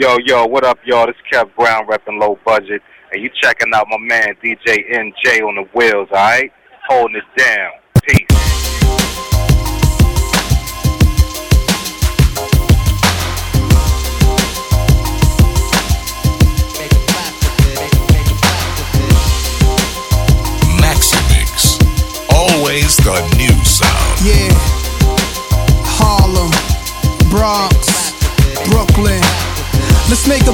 Yo, yo, what up, y'all? This Kev Brown repping low budget, and you checking out my man DJ NJ on the wheels, alright? Holding it down.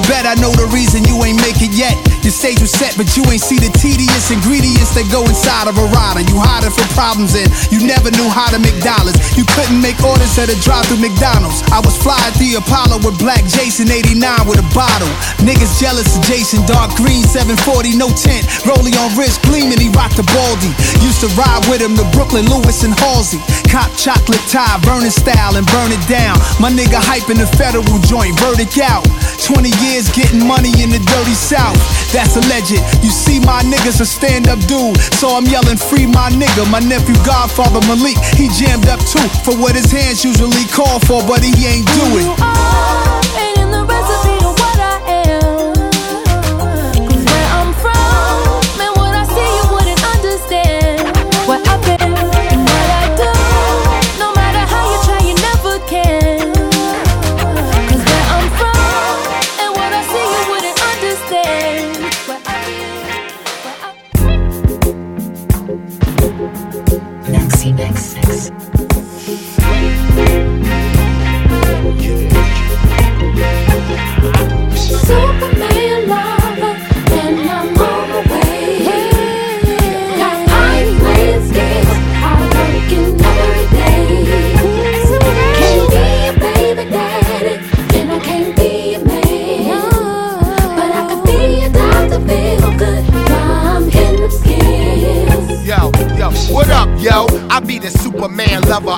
Bet. I know the reason you ain't make it yet. Stage was set, but you ain't see the tedious ingredients that go inside of a rider. You hiding for problems and you never knew how to make dollars. You couldn't make orders at a drive through McDonald's. I was flying the Apollo with Black Jason 89 with a bottle. Niggas jealous of Jason, dark green 740, no tent. Rolling on wrist gleaming, he rocked the baldy. Used to ride with him to Brooklyn, Lewis and Halsey. Cop chocolate tie, burning style and burn it down. My nigga hyping the federal joint, verdict out. 20 years getting money in the dirty south. That's a legend. You see, my niggas a stand up dude. So I'm yelling, free my nigga. My nephew, Godfather Malik, he jammed up too. For what his hands usually call for, but he ain't do it.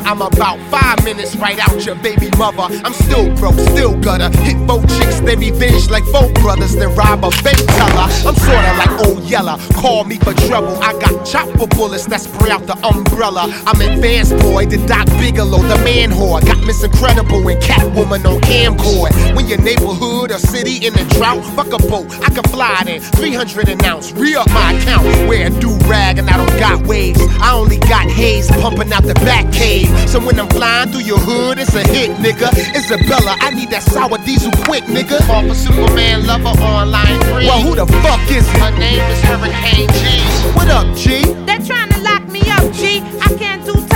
I'm about minutes right out your baby mother. I'm still broke, still gutter. Hit four chicks, they revenge like four brothers, then rob a bank teller. I'm sorta like old Yeller. Call me for trouble. I got chopper bullets that spray out the umbrella. I'm advanced boy, the Doc Bigelow, the man whore. Got Miss Incredible and Catwoman on camcord. When your neighborhood or city in a drought, fuck a boat. I can fly in 300 an ounce. Re up my account. Wear a do rag and I don't got waves. I only got haze pumping out the back cave. So when I'm flying through your hood, it's a hit, nigga. Isabella, I need that sour diesel quick, nigga. Call for Superman lover online free. Well, who the fuck is it? Her name is Hurricane G. What up, G? They're trying to lock me up, G. I can't do time cause my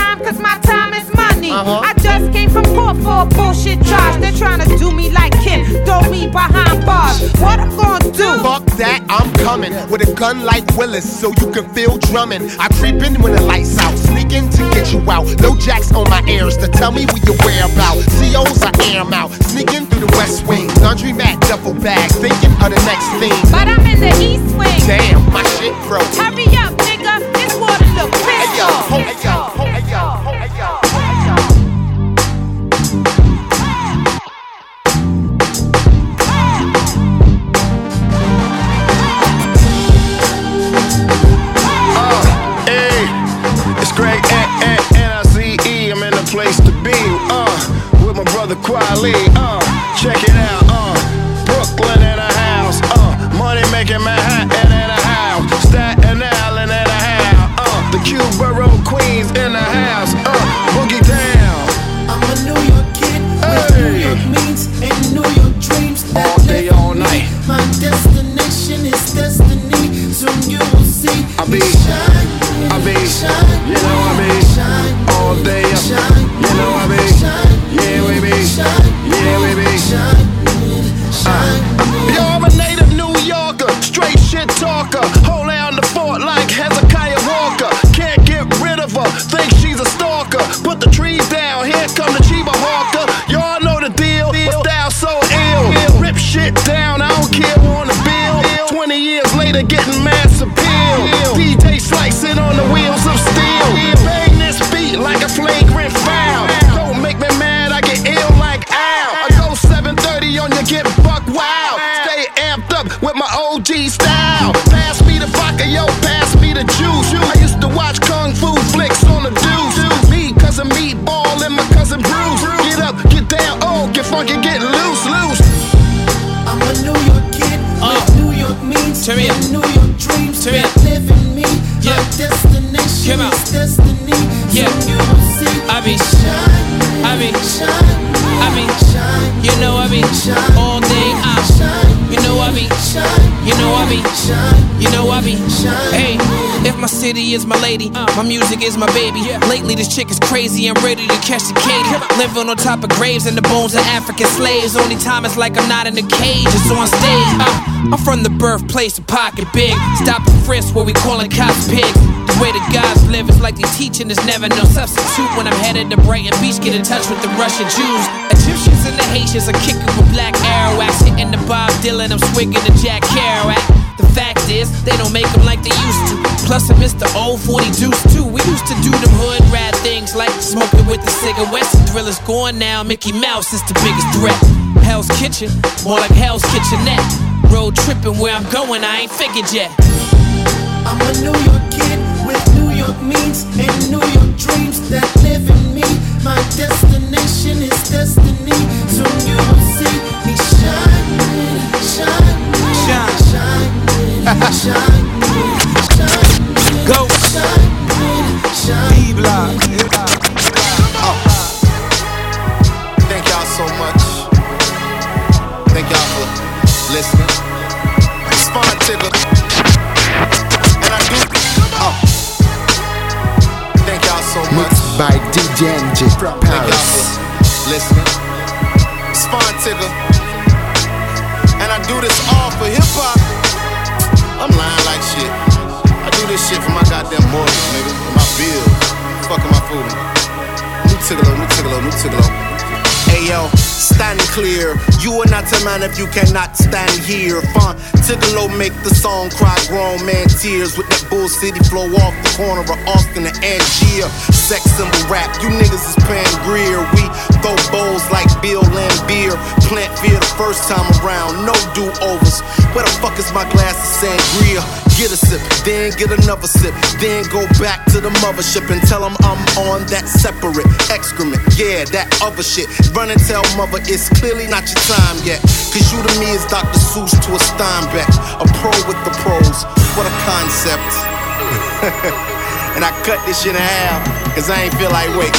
Uh-huh. I just came from court for a bullshit charge. They're trying to do me like Kim, throw me behind bars. What I'm gonna do? Fuck that, I'm coming with a gun like Willis so you can feel drumming. I creep in when the lights out, sneaking to get you out. No jacks on my ears to tell me where your whereabouts. COs, I air 'em out, sneaking through the west wing. Laundry mat, duffel bag, thinking of the next thing. But I'm in the east wing. Damn, my shit broke. Hurry up, nigga. It's Waterloo. Hey yo, ho, hey yo, ho, brother lady. My music is my baby. Lately, this chick is crazy. I'm ready to catch the Katie. Living on top of graves and the bones of African slaves. Only time it's like I'm not in a cage, it's on stage. Uh, I'm from the birthplace of Pocket Big. Stop the frisk, what we callin' cops pigs. The way the gods live is like they teaching, there's never no substitute. When I'm headed to Brighton Beach, get in touch with the Russian Jews. Egyptians and the Haitians are kicking with black arrow axe. Hitting the Bob Dylan, I'm swigging the Jack Kerouac. The fact is, they don't make them like they used to. Plus, I miss the old 40 deuce too. We used to do them hood rat things like smoking with the cigarettes. The drill is gone now. Mickey Mouse is the biggest threat. Hell's Kitchen, more like Hell's Kitchenette. Road tripping where I'm going, I ain't figured yet. I'm a New York York means and New York dreams that live in me. My destination is destiny. Soon you will see me shining, shining, shining, shining, shining. Go. Shining, shining. Thank by from Paris. for listening. Spawn Tigger. And I do this all for hip hop. I'm lying like shit. I do this shit for my goddamn mortgage, nigga. And my bills. Fucking my food. New Tigallo, new Tigallo, new Tigallo. Ayo, stand clear. You are not a man if you cannot stand here. Phonte Tigallo make the song cry grown man tears with that Bull City flow off the corner of Austin and Angier. Sex symbol rap, you niggas is paying Greer. We throw bowls like Bill Laimbeer. Plant fear the first time around, no do overs. Where the fuck is my glass of sangria? Get a sip, then get another sip, then go back to the mothership and tell them I'm on that separate excrement. Yeah, that other shit. Run and tell mother it's clearly not your time yet. Cause you to me is Dr. Seuss to a Steinbeck. A pro with the pros. What a concept. and I cut this shit in half, cause I ain't feel like wait.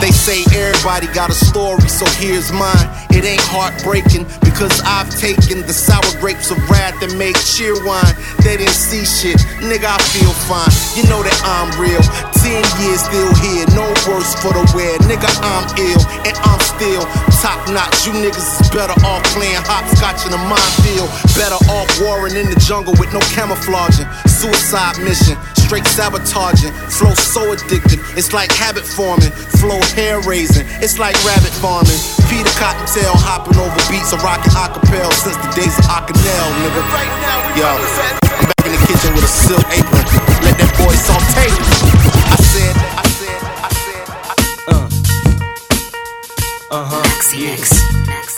They say everybody got a story, so here's mine. It ain't heartbreaking because I've taken the sour grapes of wrath and made Cheerwine. They didn't see shit, nigga. I feel fine. You know that I'm real. Ten years still here, no worse for the wear. Nigga, I'm ill and I'm still top notch. You niggas is better off playing hopscotch in a minefield. Better off warring in the jungle with no camouflaging. Suicide mission, straight sabotaging. Flow so addictive, it's like habit forming. Flow hair raising, it's like rabbit farming. Peter Cottontail hopping over beats of rockin' acapella since the days of Acanel, nigga. Yo, I'm back in the kitchen with a silk apron. Let that boy saute. I said, I said, I said, I Uh huh. Yeah.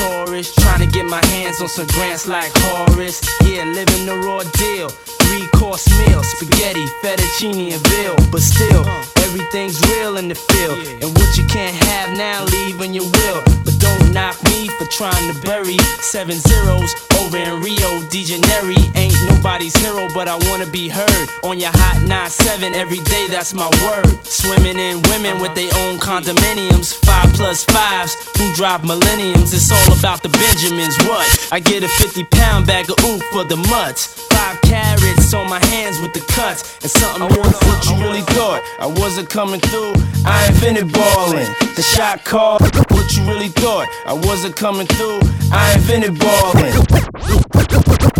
And trying to get my hands on some grants like Horace. Yeah, living the raw deal. Three course meal, spaghetti, fettuccine, and veal. But still, everything's real in the field. And what you can't have now, leave when you will. But don't knock me for trying to bury seven zeros over in Rio de Janeiro. Ain't nobody's hero, but I wanna be heard on your hot 9-7 every day. That's my word. Swimming in women with their own condominiums, five plus fives who drive millenniums. It's all about the Benjamins. What? I get a 50 pound bag of oof for the mutts. Five carats on my hands with the cuts, and something real. What you really thought? I wasn't coming through. I invented balling. The shot call. What you really thought? I wasn't coming through. I invented balling.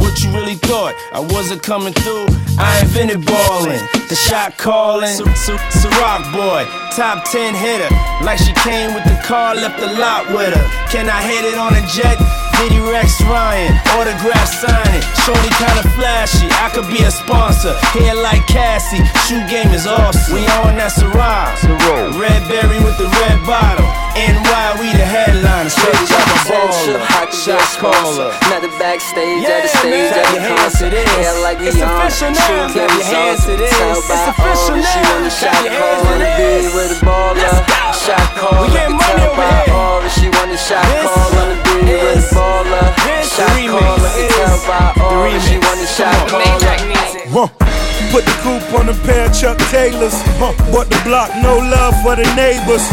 What you really thought? I wasn't coming through. I invented balling. The shot callin'. Ciroc boy, top 10 hitter. Like she came with the car, left the lot with her. Can I hit it on a jet? Diddy Rex Ryan, autograph signing. Shorty kinda flashy, I could be a sponsor. Hair like Cassie, shoe game is awesome. We on that ride. Red berry with the red bottle. NY, we the headline. Straight up a baller. Be a Shot caller. Not the backstage, Yeah, at the stage, man. at the concert. Hair like It's Rihanna, official now. shoe game your hands sauce. to this. It's by official all, she now. wanna shot call, wanna be with a baller. Shot call, We getting money over here. she wanna shot call, wanna be is- baller. this the Shot remix. call, This by the all, she remix. wanna shot Come on. call. Huh. Put the coupe on a pair of Chuck Taylors. Huh. Bought the block, no love for the neighbors.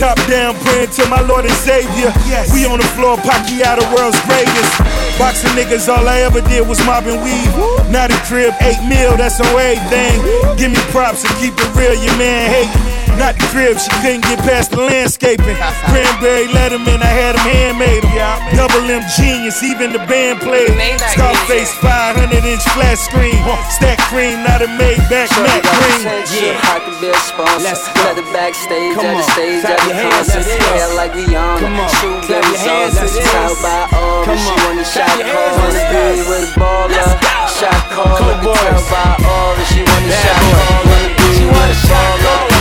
Top down, praying to my Lord and Savior. We on the floor, Pacquiao, the world's greatest. Boxing niggas, all I ever did was mob and weed. Now the crib, eight mil, that's on everything. Give me props and keep it real, your man hate. Not the crib, she couldn't get past the landscaping. Cranberry Letterman, I had him handmade 'em. Double M genius, even the band played. Scarface 500 inch flat screen. Stack cream, not a Shorty Mac got green. potential, I could be a sponsor. Let's go. Not the backstage, Come at the on. stage, at your the concert. Hair like Rihanna, Come on. shoe Clap game your hands sauce. to this. Tell by all, Come she on. wanna shot your call, hands, wanna be with a baller. Shot call, Come on, tell by all, she wanna shot call, wanna be She with wanna a shot baller.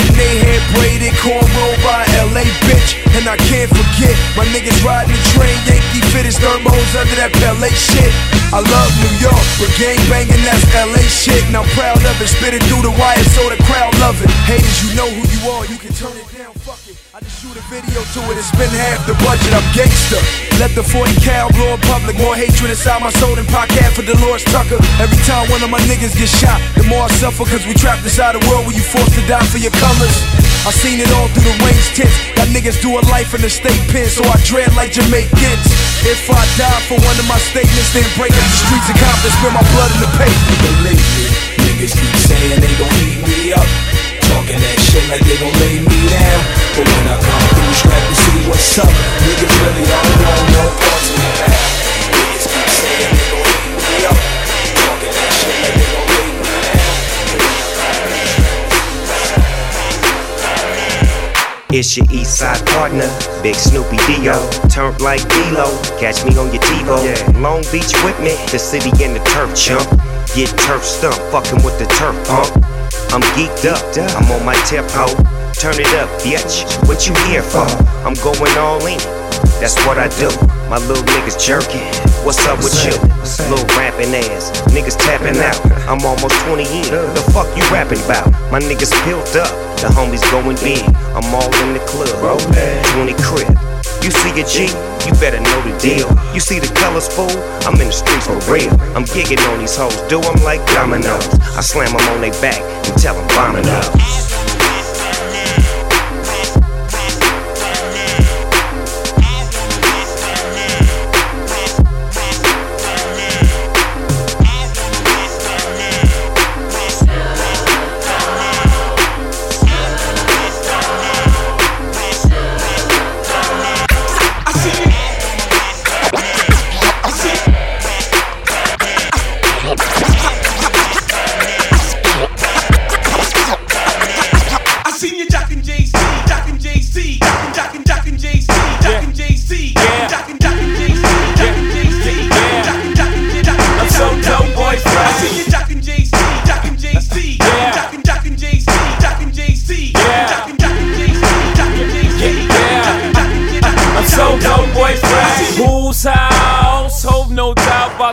Getting their hair braided, cornrow by LA bitch. And I can't forget my niggas riding the train, Yankee fitteds, thermos under that Pele shit. I love New York, but gang banging that's LA shit. And I'm proud of it, spit it through the wire so the crowd love it. Haters, you know who you are, you can turn it down, fuck it. Shoot a video to it and spend half the budget, I'm gangster. Let the 40 cal blow in public, more hatred inside my soul than podcast for Delores Tucker. Every time one of my niggas get shot, the more I suffer, cause we trapped inside a world where you forced to die for your colors. I seen it all through the range tents. Got niggas doing life in the state pen, so I dread like Jamaicans. If I die for one of my statements, then break up the streets of Compton, spend my blood in the pavement. Believe me, niggas keep saying they gon' eat me up. Talking that shit like they gon' lay me down. But when I come through, strap to see what's up. Niggas really don't want no parts of me back. Niggas keep saying they gon' eat me up. Talking that shit like they gon' lay me down. It's your East Side partner, Big Snoopy Dio. Turned like D-Lo, catch me on your TiVo. Long Beach with me, the city and the turf chump. Get turf stump, fucking with the turf pump. I'm geeked up, I'm on my tempo. Turn it up, bitch. What you here for? I'm going all in. That's what I do. My little niggas jerking. What's up with you? Little rapping ass. Niggas tapping out. I'm almost 20 in. The fuck you rapping about? My niggas built up. The homies going big. I'm all in the club. 20 crib. You see a G, you better know the deal. You see the colors, fool? I'm in the streets for real. I'm gigging on these hoes, do 'em like dominoes. I slam 'em on their back and tell 'em bomb it up.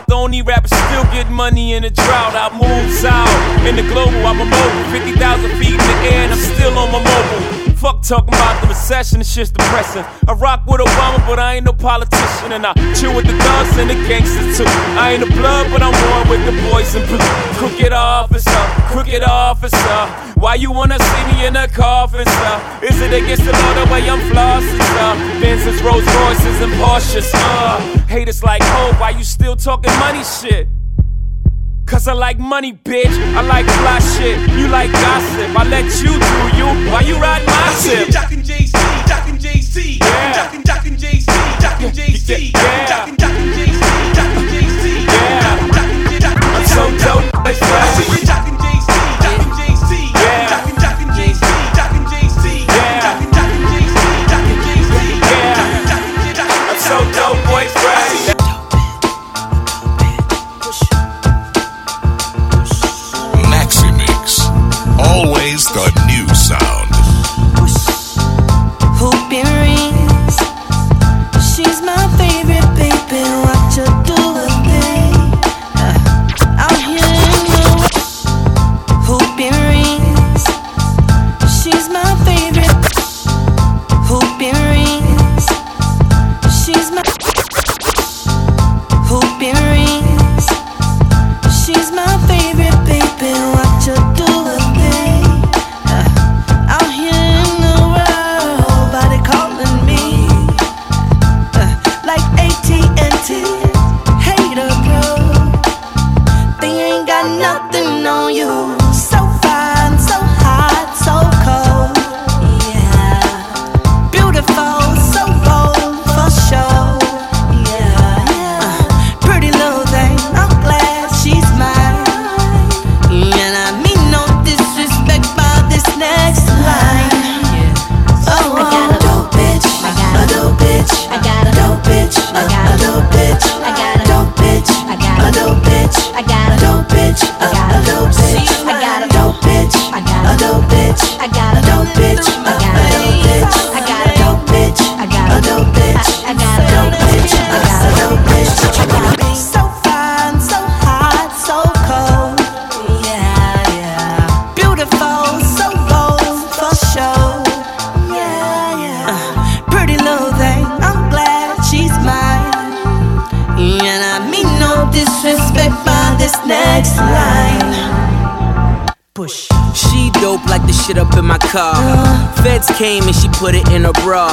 The only rapper still get money in a drought. I move south in the global. I'm a mobile, 50,000 feet in the air, and I'm still on my mobile. Fuck talking about the recession, it's just depressing. I rock with Obama, but I ain't no politician, and I chill with the thugs and the gangsters too. I ain't a blood, but I'm one with the boys in blue. Crooked officer, crooked officer. Why you wanna see me in a coffin, sir? Is it against the law the way I'm flossing, sir? Benzes, Rolls Royces, and Porsches, uh. Haters like, oh, why you still talking money shit? Cause I like money, bitch. I like fly shit. You like gossip. I let you do you. Why you ride my shit? Jockin' Jay-Z, Jockin' Jay-Z. Jockin' Jay-Z, Jockin' Jay-Z. Jockin' Jay-Z, Jay-Z. Car. Feds came and she put it in her bra.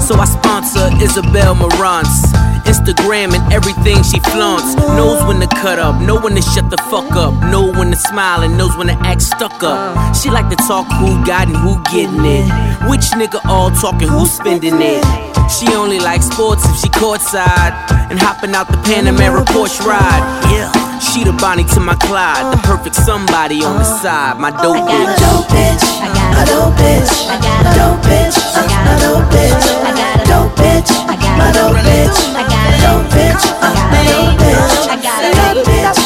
So I sponsor Isabel Marantz. Instagram and everything she flaunts. Knows when to cut up, know when to shut the fuck up. Know when to smile and knows when to act stuck up. She like to talk who got and who getting it. Which nigga all talking, who spending it. She only likes sports if she courtside. And hopping out the Panamera Porsche ride. Yeah. She the Bonnie to my Clyde, the perfect somebody on the side, my dope I got bitch. a dope bitch. I got a dope bitch. I got a dope bitch. I got a dope bitch. I got a dope bitch. I got a dope bitch. I got a dope bitch. I got a dope bitch. I got a dope bitch.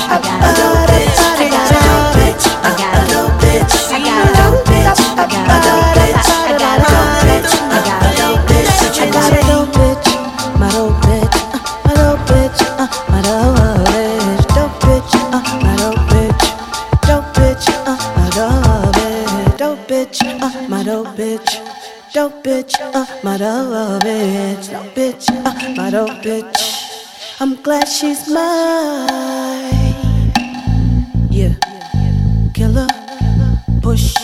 Dope bitch, uh, my dope bitch. I'm glad she's mine. Yeah. Killer, push,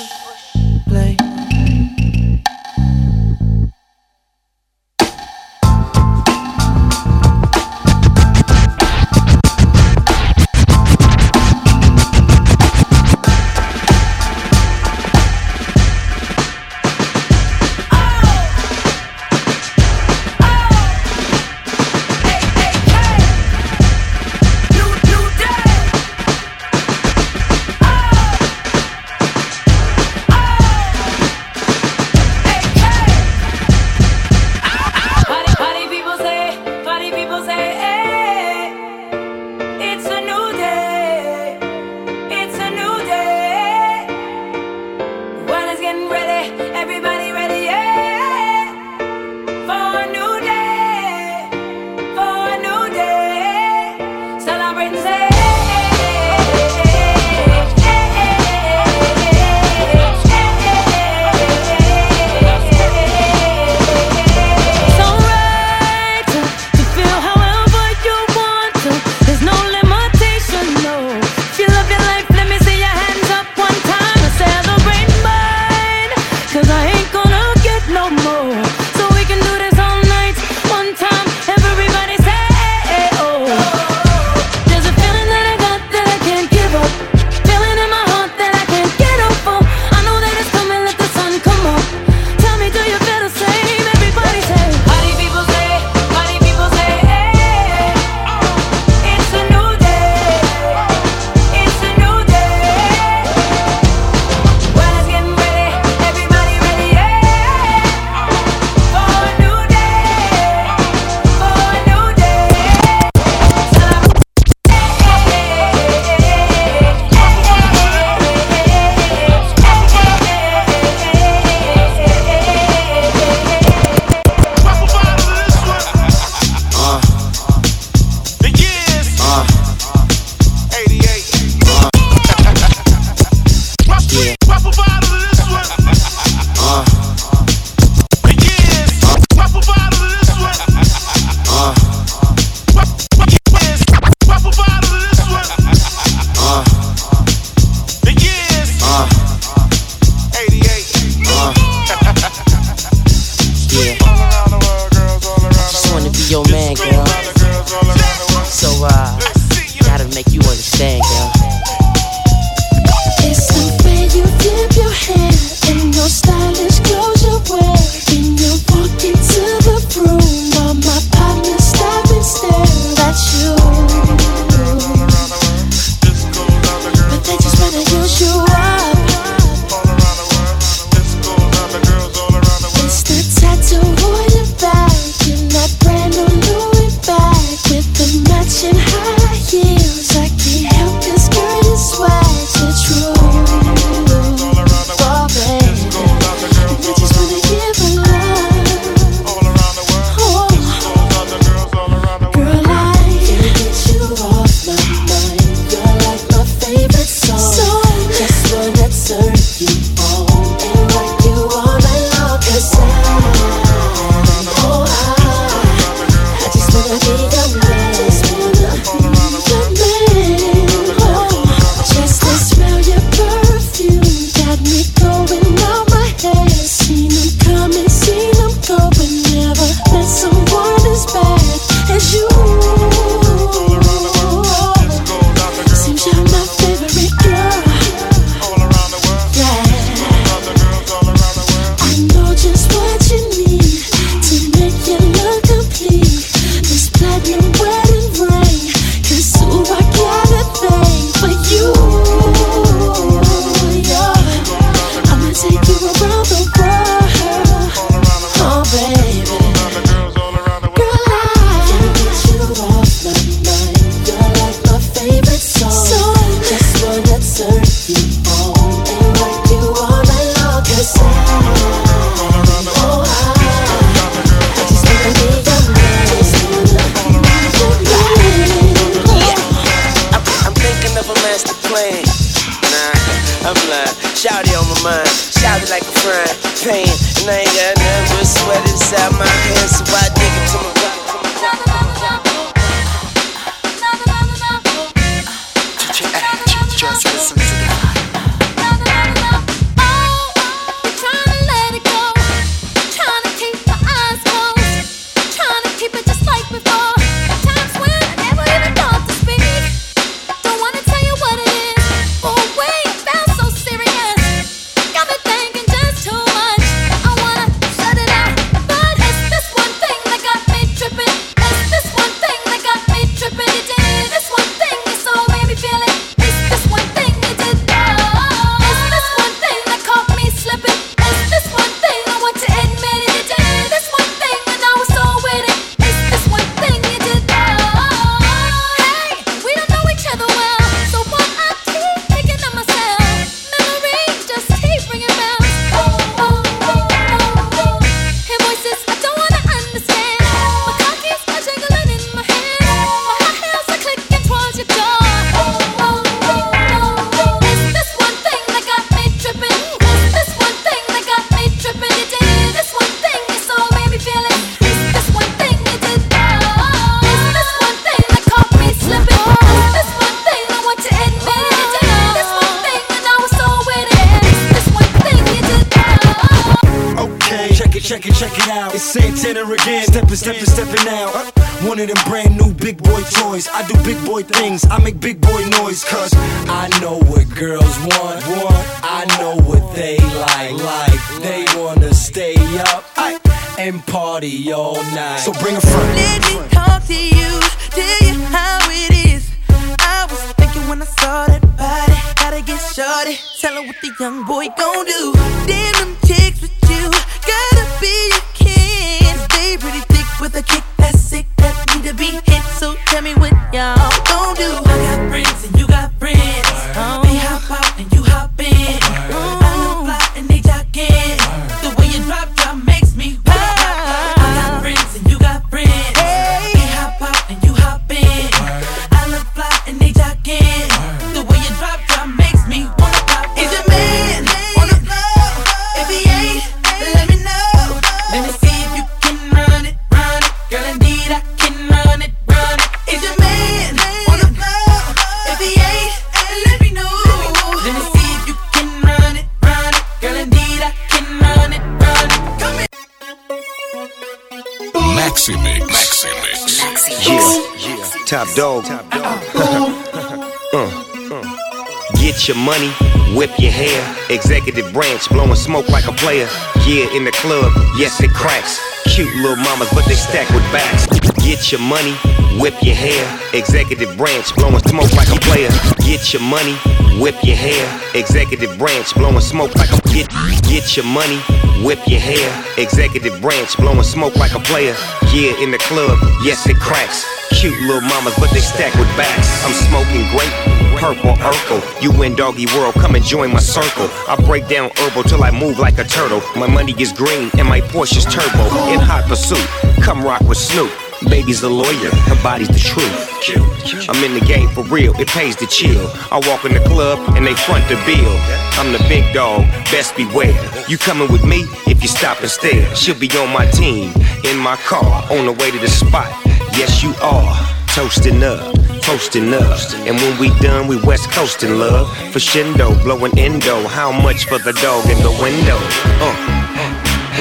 your money, whip your hair. Executive branch, blowing smoke like a player. Yeah, in the club, yes, it cracks. Cute little mamas, but they stack with backs. Get your money, whip your hair. Executive branch, blowing smoke like a player. Get your money, whip your hair. Executive branch, blowing smoke like a get. Get your money, whip your hair. Executive branch, blowing smoke like a player. Yeah, in the club, yes, it cracks. Cute little mamas, but they stack with backs. I'm smoking grape, purple Urkel. You in doggy world, come and join my circle. I break down herbal till I move like a turtle. My money is green and my Porsche's turbo. In hot pursuit, come rock with Snoop. Baby's a lawyer, her body's the truth. I'm in the game for real, it pays to chill. I walk in the club and they front the bill. I'm the big dog, best beware. You coming with me if you stop and stare. She'll be on my team, in my car, on the way to the spot. yes you are. Toasting up, toasting up. And when we done, we west coasting love. For shindo, blowing endo. How much for the dog in the window? Uh.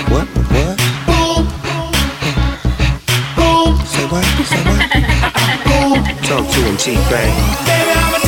What? Talk to him, T-Pain.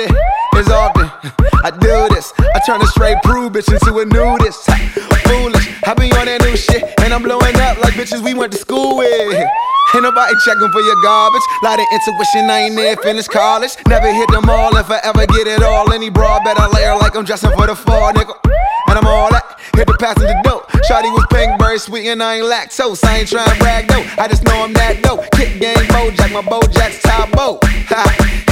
With it. It's often I do this. I turn a straight prude bitch into a nudist. Foolish, I be on that new shit, and I'm blowing bitches we went to school with. Ain't nobody checking for your garbage. Lot of intuition, I ain't near finished college. Never hit them all if I ever get it all. Any broad better layer like I'm dressing for the fall, nigga. And I'm all that. Hit the passenger dope. Shawty was pink, very sweet, and I ain't lactose. I ain't trying to brag though. I just know I'm that dope. Kick game, Bojack, my Bojack's top boat. Ha,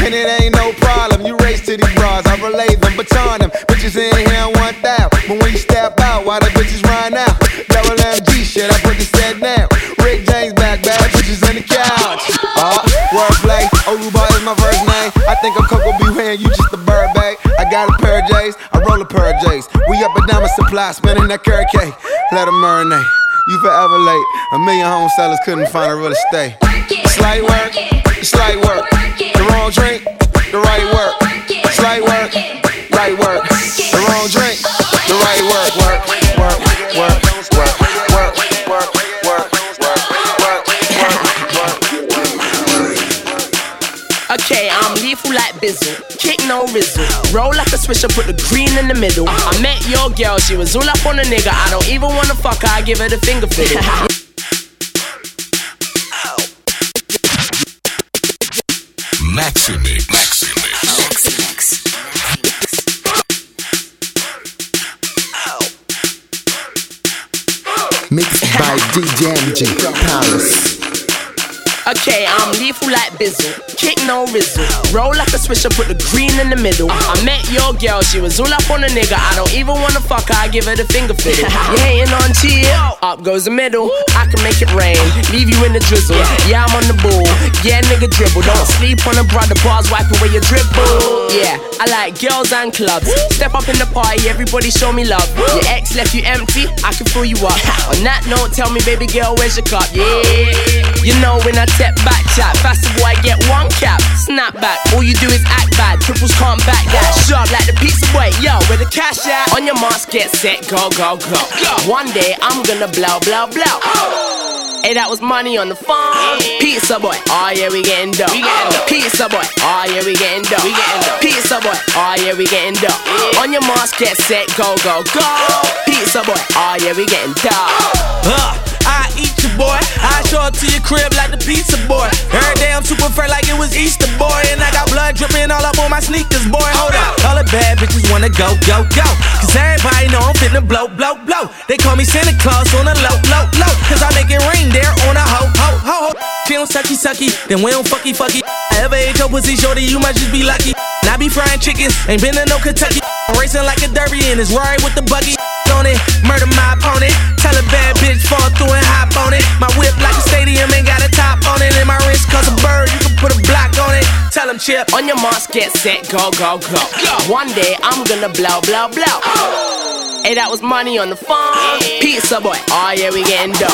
and it ain't no problem. You race to these bras, I relay them, baton them. Bitches in here one thou. But when you step out, why the bitches run out? Double MG shit, I put the set down. Rick James back, bad bitches in the couch. Uh, wordplay, Oruba is my first name. I think I'm Coco B. Wayne, you just a bird bag. I got a pair of J's, I roll a pair of J's. We up and down my supply, spinning that carrot cake. Let them marinate. You forever late. A million home sellers couldn't find a real estate. Slight work, slight work. The wrong drink, the right work. Slight work, right work. The wrong drink, Okay, I'm lethal like Bizzle. Kick no rizzle. Roll like a swisher, put the green in the middle. I met your girl, she was all up on a nigga. I don't even wanna fuck her, I give her the finger fiddle. Maxximixx. Maxi Mix. Mixed by DJ MJ Palace. Okay, I'm lethal like Bizzle. Kick no rizzle. Roll like a swisher, put the green in the middle. I met your girl, she was all up on a nigga. I don't even wanna fuck her, I give her the finger fiddle. you hating on chill? Up goes the middle. Can make it rain, leave you in the drizzle. Yeah, I'm on the ball. Yeah, nigga dribble. Don't sleep on a brother, bars wipe away your dribble. Yeah, I like girls and clubs. Step up in the party, everybody show me love. Your ex left you empty, I can fill you up. On that note, tell me, baby girl, where's your cup? Yeah, you know when I step back chat, boy, I get one cap. Snap back, all you do is act bad. Triples can't back that. Sharp like the pizza boy, yo, where the cash at? On your mask, get set, go, go, go. One day I'm gonna blow, blow, blow. Hey, that was money on the phone. Pizza boy, oh yeah, we getting dough. We getting dough. Pizza boy, oh yeah, we getting dough. We getting dough. Pizza boy, oh yeah, we getting dough. On your mask, get set, go, go, go. Pizza boy, oh yeah, we getting dough. Uh, eat you, boy. I show up to your crib like the pizza boy. Every day I'm super fresh like it was Easter, boy. And I got blood dripping all up on my sneakers, boy. Hold up. All the bad bitches wanna go, go, go. Cause everybody know I'm finna blow, blow, blow. They call me Santa Claus on the low, low, low. Cause I make it rain there on a ho, ho, ho, ho. She don't sucky, sucky, then we don't fucky, fucky. I ever ate your pussy, shorty, you might just be lucky. And I be frying chickens, ain't been to no Kentucky. I'm racing like a derby and it's Rory with the buggy on it. Murder my opponent. Tell a bad bitch fall through and hop on it. My whip like a stadium ain't got a top on it. And my wrist cause a bird, you can put a block on it. Tell him chip. On your marks, get set, go, go, go. go. One day I'm gonna blow, blow, blow. Oh. Hey, that was money on the phone. Pizza boy, oh yeah, we getting dough.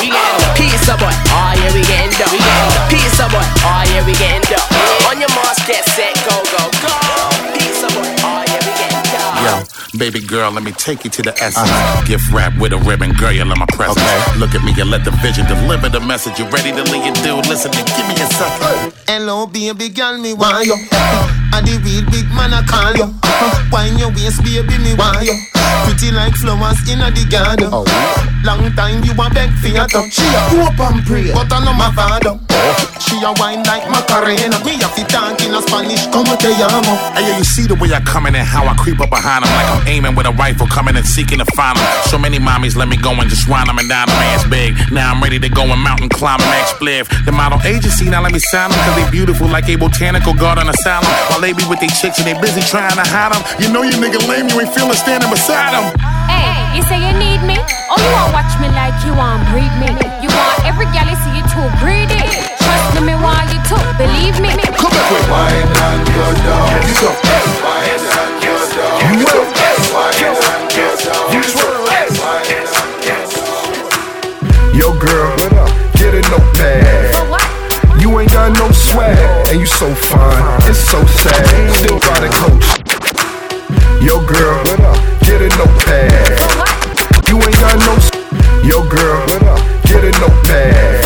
Pizza boy, oh yeah, we getting dough. Pizza boy, oh yeah, we getting dough. On your marks, get set, go, go, go. Pizza boy, oh yeah, we getting dough. Yo, baby girl, let me take you to the essence. Gift wrap with a ribbon, girl, you love my presence. Look at me and let the vision deliver the message. You ready to leave your dude? Listen and give me a second. Hello, baby girl, me want you. I the real big man, I call you. Wine your waist, baby, me want you. Pretty like flowers in a the garden. Oh. Long time you a beg for your touch. She a hope and pray, but I know my father. She a wine like Macarena. Me a fit talk in a Spanish, como te llamo. Hey, yo, you see the way I come in and how I creep up behind him like I'm aiming with a rifle, coming and seeking to find him. So many mommies let me go and just run him and down the man's big. Now I'm ready to go and mountain climb and max spliff. The model agency now let me sign them cause they beautiful like a botanical garden asylum. While they be with they chicks and they busy trying to hide them. You know you nigga lame, you ain't feeling standing beside them. Hey, you say you need me? Oh, you want watch me like you want breed me? You want every gal you see you too greedy? Trust me, me want you to believe me. Come back with wine and your dog. You go. Wine and your dog. You will. Wine and your dog. You will. Yo, girl, get a notepad. For what? You ain't got no swag, and you so fine. It's so sad. Still riding coach. Yo, girl, get a notepad. You ain't got no. Yo, girl, get a notepad.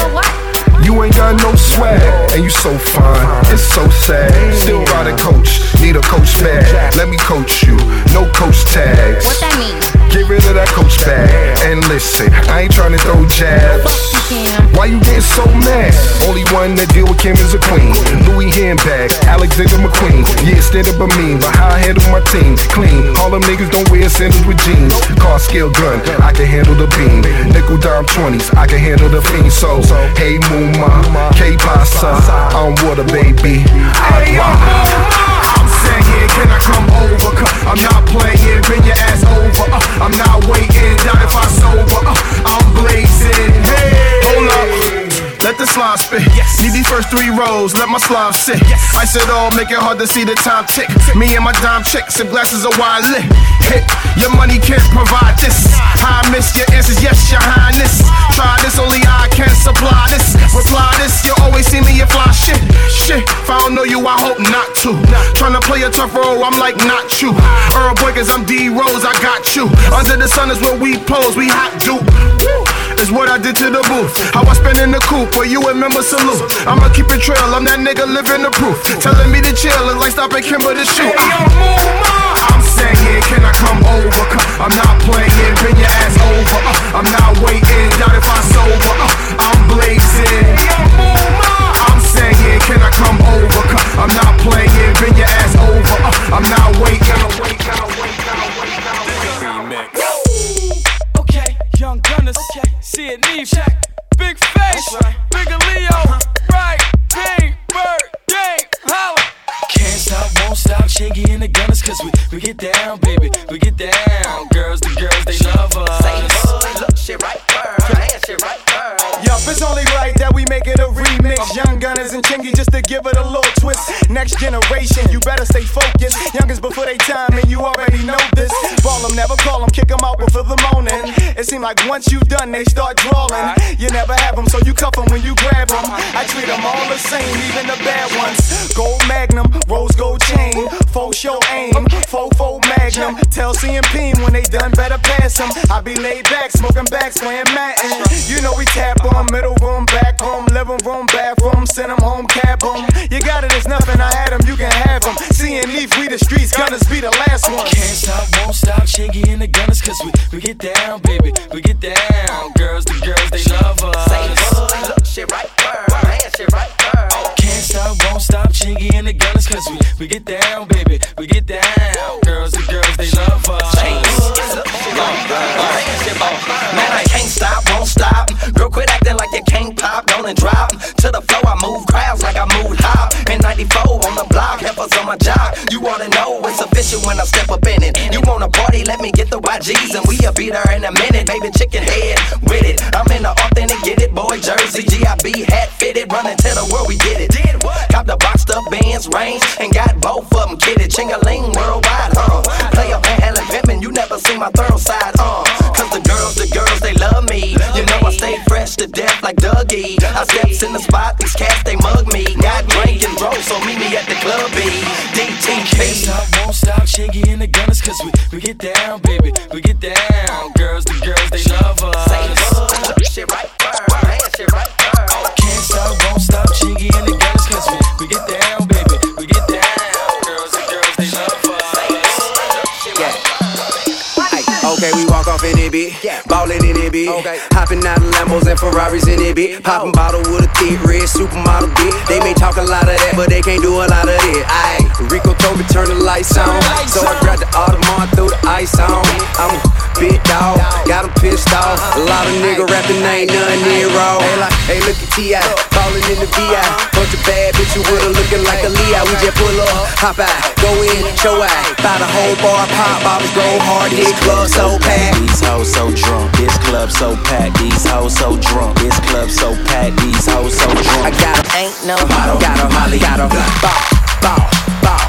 You ain't got no swag, and you so fine. It's so sad. Still riding coach, need a coach bag. Let me coach you, no coach tags. What that mean? Get rid of that coach bag and listen. I ain't trying to throw jabs. Why you getting so mad? Only one that deal with Kim is a queen. Louis handbags, Alexander McQueen. Yeah, stand up a mean, but how I handle my team? Clean. All them niggas don't wear sandals with jeans. Car scale gun, I can handle the beam. Nickel dime 20s, I can handle the fiend. So, hey Muma, K Pasa, I'm water baby. Agua. I'm saying, can I come over? Cause I'm not playing, bring your ass over. Slide. Need these first three rows, let my slime sit. I said all, make it hard to see the time tick. Me and my dime chick, some glasses of wine lit. Hit, your money can't provide this. I miss your answers, yes, your highness. Try this, only I can supply this. Reply this, you always see me in fly shit. Shit, if I don't know you, I hope not to. Tryna play a tough role, I'm like not you. Earl boy, cause I'm D Rose, I got you. Under the sun is where we pose, we hot dude. Woo. It's what I did to the booth. How I spend in the coupe, where you remember salute. I'ma keep it trail, I'm that nigga living the proof. Telling me to chill, it's like stopping Kimber to shoot. I'm saying, can I come over? I'm not playing, bring your ass over. Uh, I'm not waiting, doubt if I sober. Uh, I'm blazing. I'm saying, can I come over? I'm not playing, bring your ass over. Uh, I'm not waiting. Okay, young gunners. Okay, see it, Neve. Check. Big face, bigger Leo. Uh-huh. Right, King, Bird, Gang, holla. Can't stop, won't stop, Chingy and the gunners, cause we, we get down, baby. We get Chingy just to give it a little twist. Next generation, you better stay focused. Youngest before they time, and you already know this. Ball them, never call them, kick them out before the morning. It seem like once you done, they start drawing. You never have them, so you cuff them when you grab them. I treat them all the same, even the bad ones. Gold Magnum, rose gold chain, faux show aim, faux faux mag Magnum. Tell CMP when they done, better pass them. I be laid back, smoking back, playing Madden. You know we tap on middle room, back home, streets, gunners be the last one. Can't stop, won't stop, Chingy and the gunners, cause we, we get down, Ballin' in it. Hopping out of Lambos and Ferraris in it, bit. Popping bottle with a thick red supermodel bit. They may talk a lot of that, but they can't do a lot of it. Aye, Rico told me turn the lights on. So I grabbed the Audemars, threw the ice on. I'm a big dog, got him pissed off. A lot of nigga rapping ain't nothing near raw. Hey, like, hey, look at T.I. Ballin' in the VI. Bunch of bad bitches with her looking like a Leo. We just pull up, hop out, go in, show out. Buy the whole bar, pop bottles, go hard, hit club so packed. These hoes so drunk, this club so packed. These hoes so drunk, this club so packed. These hoes so drunk. I got a Ain't no got a Molly, got a bow, bow, bow,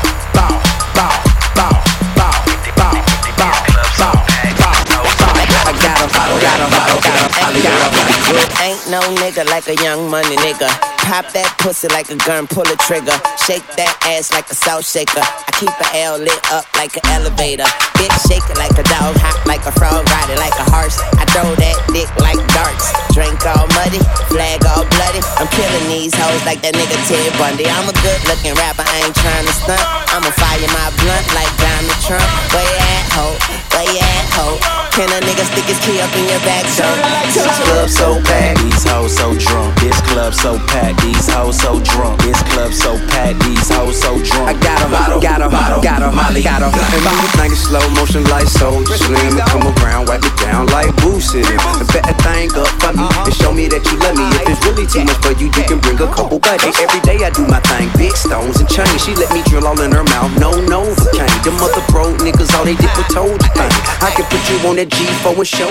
Ain't no nigga like a young money nigga. Pop that pussy like a gun, pull a trigger. Shake that ass like a salt shaker. I keep a L lit up like an elevator. Bitch shake it like a dog, hop like a frog, ride it like a horse. I throw that dick like darts. Drink all muddy, flag all bloody. I'm killing these hoes like that nigga Ted Bundy. I'm a good looking rapper, I ain't trying to stunt. I'ma fire my blunt like Donald Trump. Where you at, ho? Where you at, ho? Can a nigga stick his key up in your back, so? This club so packed, these hoes so drunk. This club so packed, these hoes so drunk. This club so packed, these hoes so drunk. I got a, got a, got a, Molly, got a. And move the thing in slow motion like so slim. And come around, wipe it down like Boo City. And bet that thing up for me uh-huh. and show me that you love me. If it's really too much for you, you can bring a couple buddies. Every day I do my thing, big stones and chains. She let me drill all in her mouth, no novocaine. Them other bro niggas, all they did was told you things. I can put you on that G4 and show.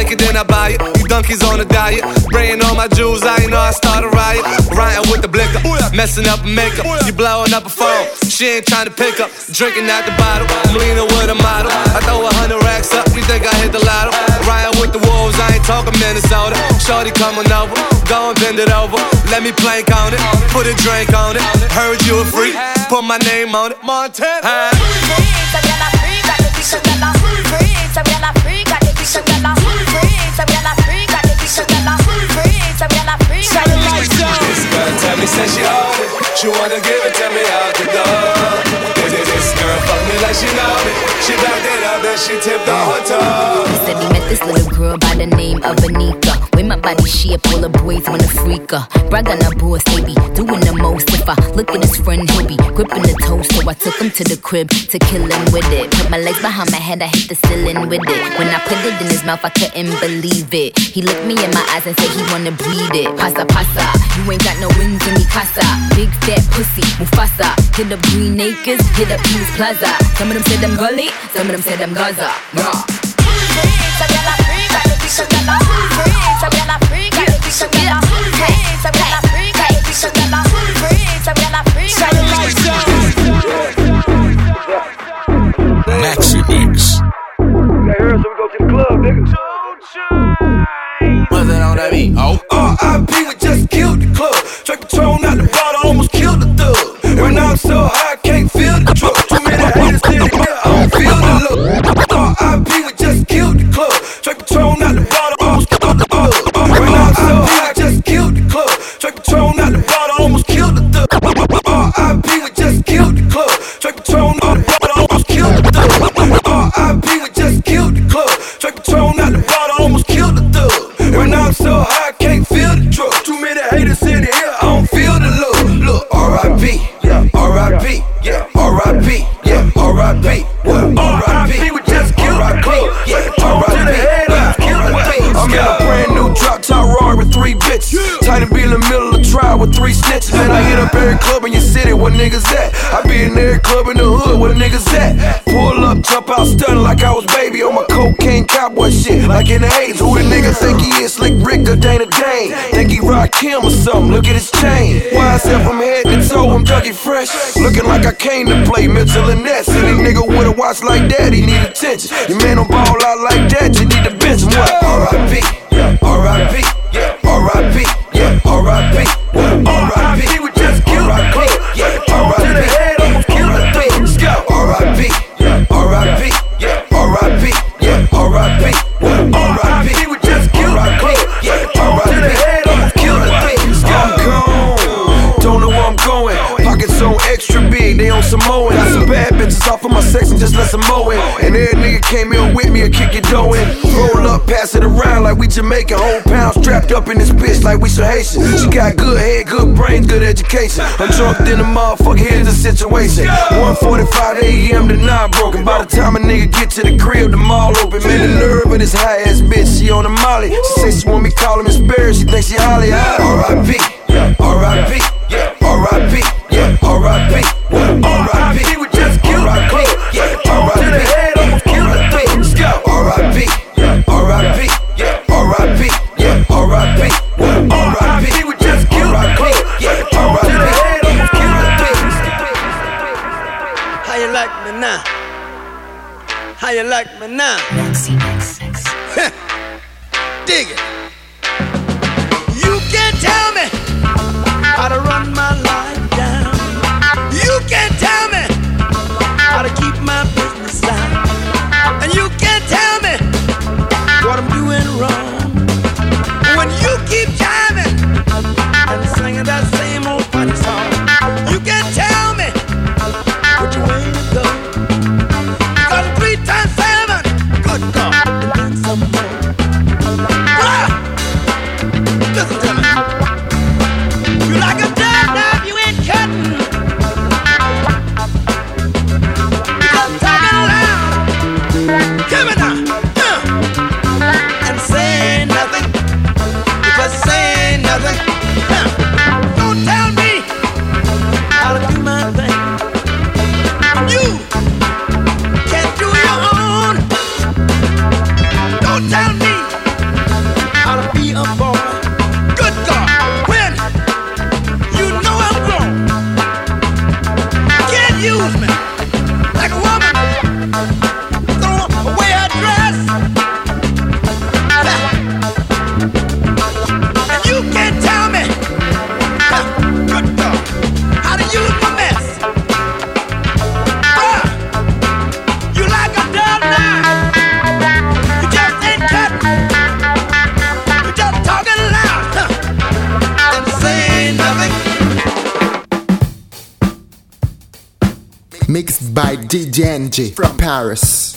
Like it, then I buy it. You donkeys on a diet. Spraying all my jewels, I ain't know I start a riot. Riding with the blicker, messing up makeup. You blowing up a phone. She ain't trying to pick up. Drinking out the bottle. I'm leaning with a model. I throw a hundred racks up. You think I hit the lotto? Riding with the wolves, I ain't talking Minnesota. Shorty coming over, go and bend it over. Let me plank on it, put a drink on it. Heard you a freak, put my name on it. Montana. This say she own it. She wanna give it to me out the door. Me like she know me. She backed it up and she tipped the toe. He said he met this little girl by the name of Onika. With my body shape, all the boys wanna freak her. Brag on her boss, they be doing the most. If I look at his friend, he'll be gripping the toast. So I took him to the crib to kill him with it. Put my legs behind my head, I hit the ceiling with it. When I put it in his mouth, I couldn't believe it. He looked me in my eyes and said he wanna breathe it. Pasa pasa, you ain't got no wings in me casa. Big fat pussy, Mufasa. Hit up Green Acres, hit up Peace Plaza. Some of them say them gully, some of them say them Gaza. Raw. We are free, so we free. So the Maxximixx. What's that on that beat? Oh. R.I.P. we just killed the club. Drink Patron out the bottle, almost killed the thug. And I'm so high, Like in the 80s, who the nigga think he is? Slick Rick or Dana Dane? Think he rock him or something? Look at his chain. Why that from head to toe? I'm Dougie Fresh. Looking like I came to play Mitchell and Ness. Any nigga with a watch like that, he need attention. Your man don't ball out like that, you need to bench him. What? R.I.P. mow. And every nigga came in with me and kick your dough in. Roll up, pass it around like we Jamaican. Whole pound strapped up in this bitch like we some Haitian. She got good head, good brains, good education. I'm drunk in the motherfucker, here's the situation. 1:45 a.m. to 9 broken. By the time a nigga get to the crib, the mall open. Man, the nerve of this high ass bitch, she on the molly. She say she want me call him Miss Berry, she think she Halle. R.I.P. R.I.P. R.I.P. R.I.P. now? How you like me now? Dig it. You can't tell me how to run my life by DJ NG from Paris.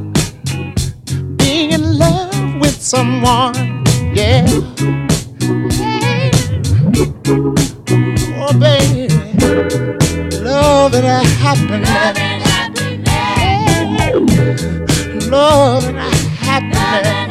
someone. Yeah. Oh, baby, love and happiness. Love and happiness. Oh.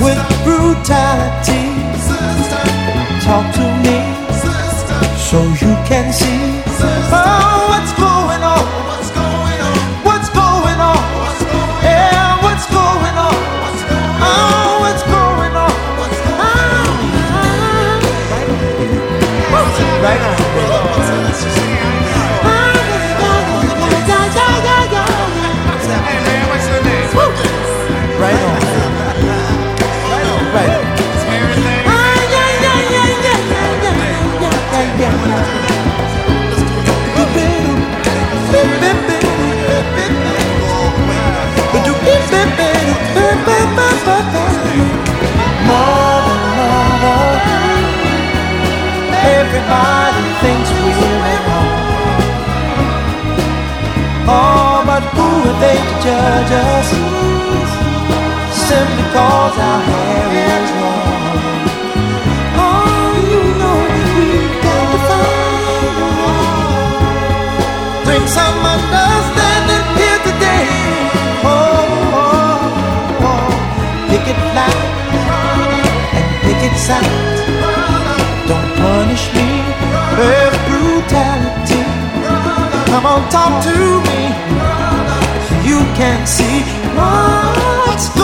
with brutality. Talk to me so you can see oh, cause our is. Oh, you know we've got to find a way. Bring some understanding here today. Oh, oh, oh. picket line and picket sign. Don't punish me with brutality. Come on, talk to me. You can't see what's going